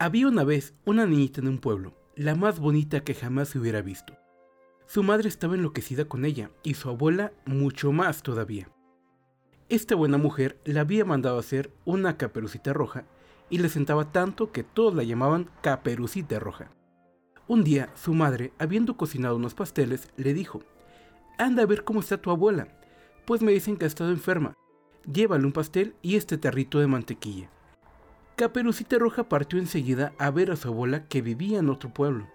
Había una vez una niñita en un pueblo, la más bonita que jamás se hubiera visto. Su madre estaba enloquecida con ella y su abuela mucho más todavía. Esta buena mujer le había mandado hacer una caperucita roja y le sentaba tanto que todos la llamaban caperucita roja. Un día su madre, habiendo cocinado unos pasteles, le dijo, Anda a ver cómo está tu abuela, pues me dicen que ha estado enferma. Llévale un pastel y este tarrito de mantequilla. Caperucita Roja partió enseguida a ver a su abuela que vivía en otro pueblo.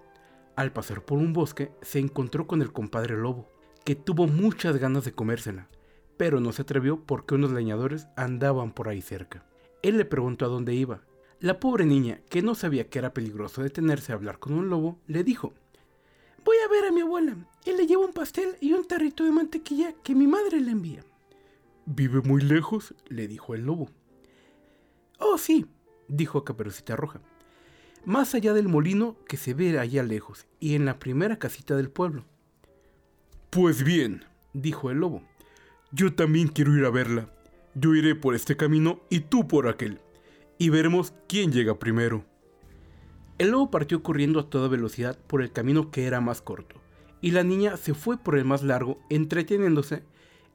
Al pasar por un bosque se encontró con el compadre lobo, que tuvo muchas ganas de comérsela, pero no se atrevió porque unos leñadores andaban por ahí cerca. Él le preguntó a dónde iba. La pobre niña, que no sabía que era peligroso detenerse a hablar con un lobo, le dijo, Voy a ver a mi abuela y le llevo un pastel y un tarrito de mantequilla que mi madre le envía. ¿Vive muy lejos? le dijo el lobo. Oh, sí, dijo Caperucita Roja. Más allá del molino que se ve allá lejos y en la primera casita del pueblo. Pues bien, dijo el lobo, yo también quiero ir a verla. Yo iré por este camino y tú por aquel. Y veremos quién llega primero. El lobo partió corriendo a toda velocidad por el camino que era más corto, y la niña se fue por el más largo, entreteniéndose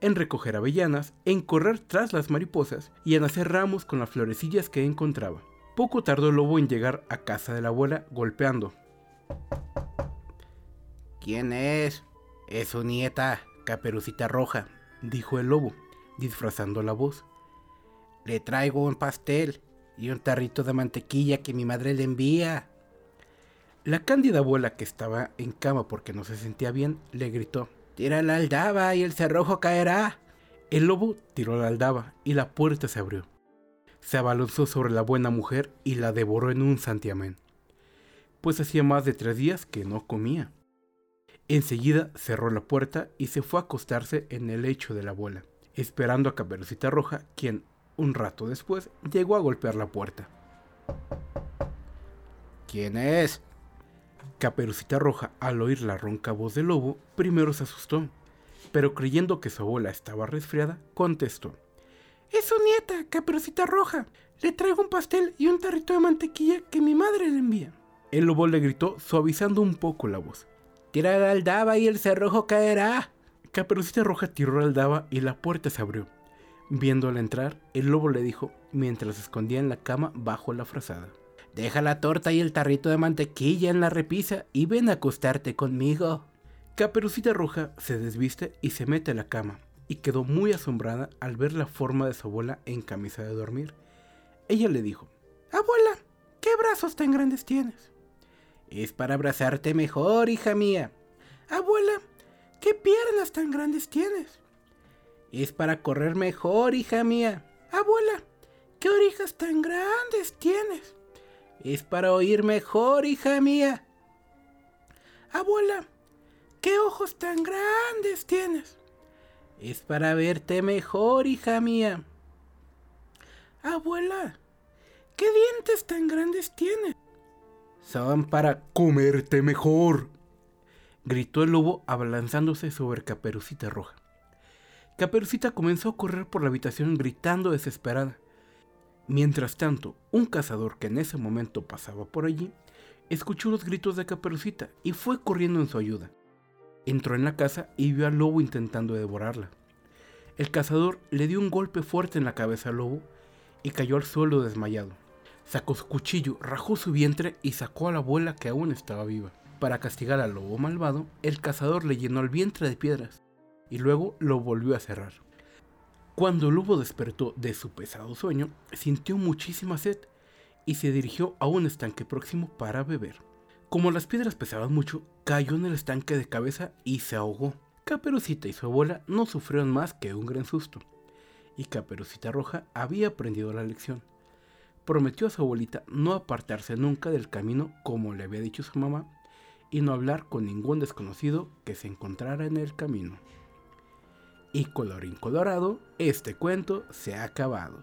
en recoger avellanas, en correr tras las mariposas y en hacer ramos con las florecillas que encontraba. Poco tardó el lobo en llegar a casa de la abuela golpeando. ¿Quién es? Es su nieta, Caperucita Roja, dijo el lobo, disfrazando la voz. Le traigo un pastel y un tarrito de mantequilla que mi madre le envía. La cándida abuela, que estaba en cama porque no se sentía bien, le gritó. Tira la aldaba y el cerrojo caerá. El lobo tiró la aldaba y la puerta se abrió. Se abalanzó sobre la buena mujer y la devoró en un santiamén, pues hacía más de tres días que no comía. Enseguida cerró la puerta y se fue a acostarse en el lecho de la abuela, esperando a Caperucita Roja, quien, un rato después, llegó a golpear la puerta. ¿Quién es? Caperucita Roja, al oír la ronca voz del lobo, primero se asustó, pero creyendo que su abuela estaba resfriada, contestó. Es su nieta, Caperucita Roja. Le traigo un pastel y un tarrito de mantequilla que mi madre le envía. El lobo le gritó, suavizando un poco la voz. Tira la aldaba y el cerrojo caerá. Caperucita Roja tiró la aldaba y la puerta se abrió. Viéndola entrar, el lobo le dijo, mientras se escondía en la cama bajo la frazada. Deja la torta y el tarrito de mantequilla en la repisa y ven a acostarte conmigo. Caperucita Roja se desviste y se mete a la cama, y quedó muy asombrada al ver la forma de su abuela en camisa de dormir. Ella le dijo, Abuela, ¿qué brazos tan grandes tienes? Es para abrazarte mejor, hija mía. Abuela, ¿qué piernas tan grandes tienes? Es para correr mejor, hija mía. Abuela, ¿qué orejas tan grandes tienes? Es para oír mejor, hija mía. Abuela, ¿qué ojos tan grandes tienes? Es para verte mejor, hija mía. Abuela, ¿qué dientes tan grandes tienes? Son para comerte mejor. Gritó el lobo abalanzándose sobre Caperucita Roja. Caperucita comenzó a correr por la habitación gritando desesperada. Mientras tanto, un cazador que en ese momento pasaba por allí, escuchó los gritos de Caperucita y fue corriendo en su ayuda. Entró en la casa y vio al lobo intentando devorarla. El cazador le dio un golpe fuerte en la cabeza al lobo y cayó al suelo desmayado. Sacó su cuchillo, rajó su vientre y sacó a la abuela que aún estaba viva. Para castigar al lobo malvado, el cazador le llenó el vientre de piedras y luego lo volvió a cerrar. Cuando el lobo despertó de su pesado sueño, sintió muchísima sed y se dirigió a un estanque próximo para beber. Como las piedras pesaban mucho, cayó en el estanque de cabeza y se ahogó. Caperucita y su abuela no sufrieron más que un gran susto. Y Caperucita Roja había aprendido la lección. Prometió a su abuelita no apartarse nunca del camino como le había dicho su mamá y no hablar con ningún desconocido que se encontrara en el camino. Y colorín colorado, este cuento se ha acabado.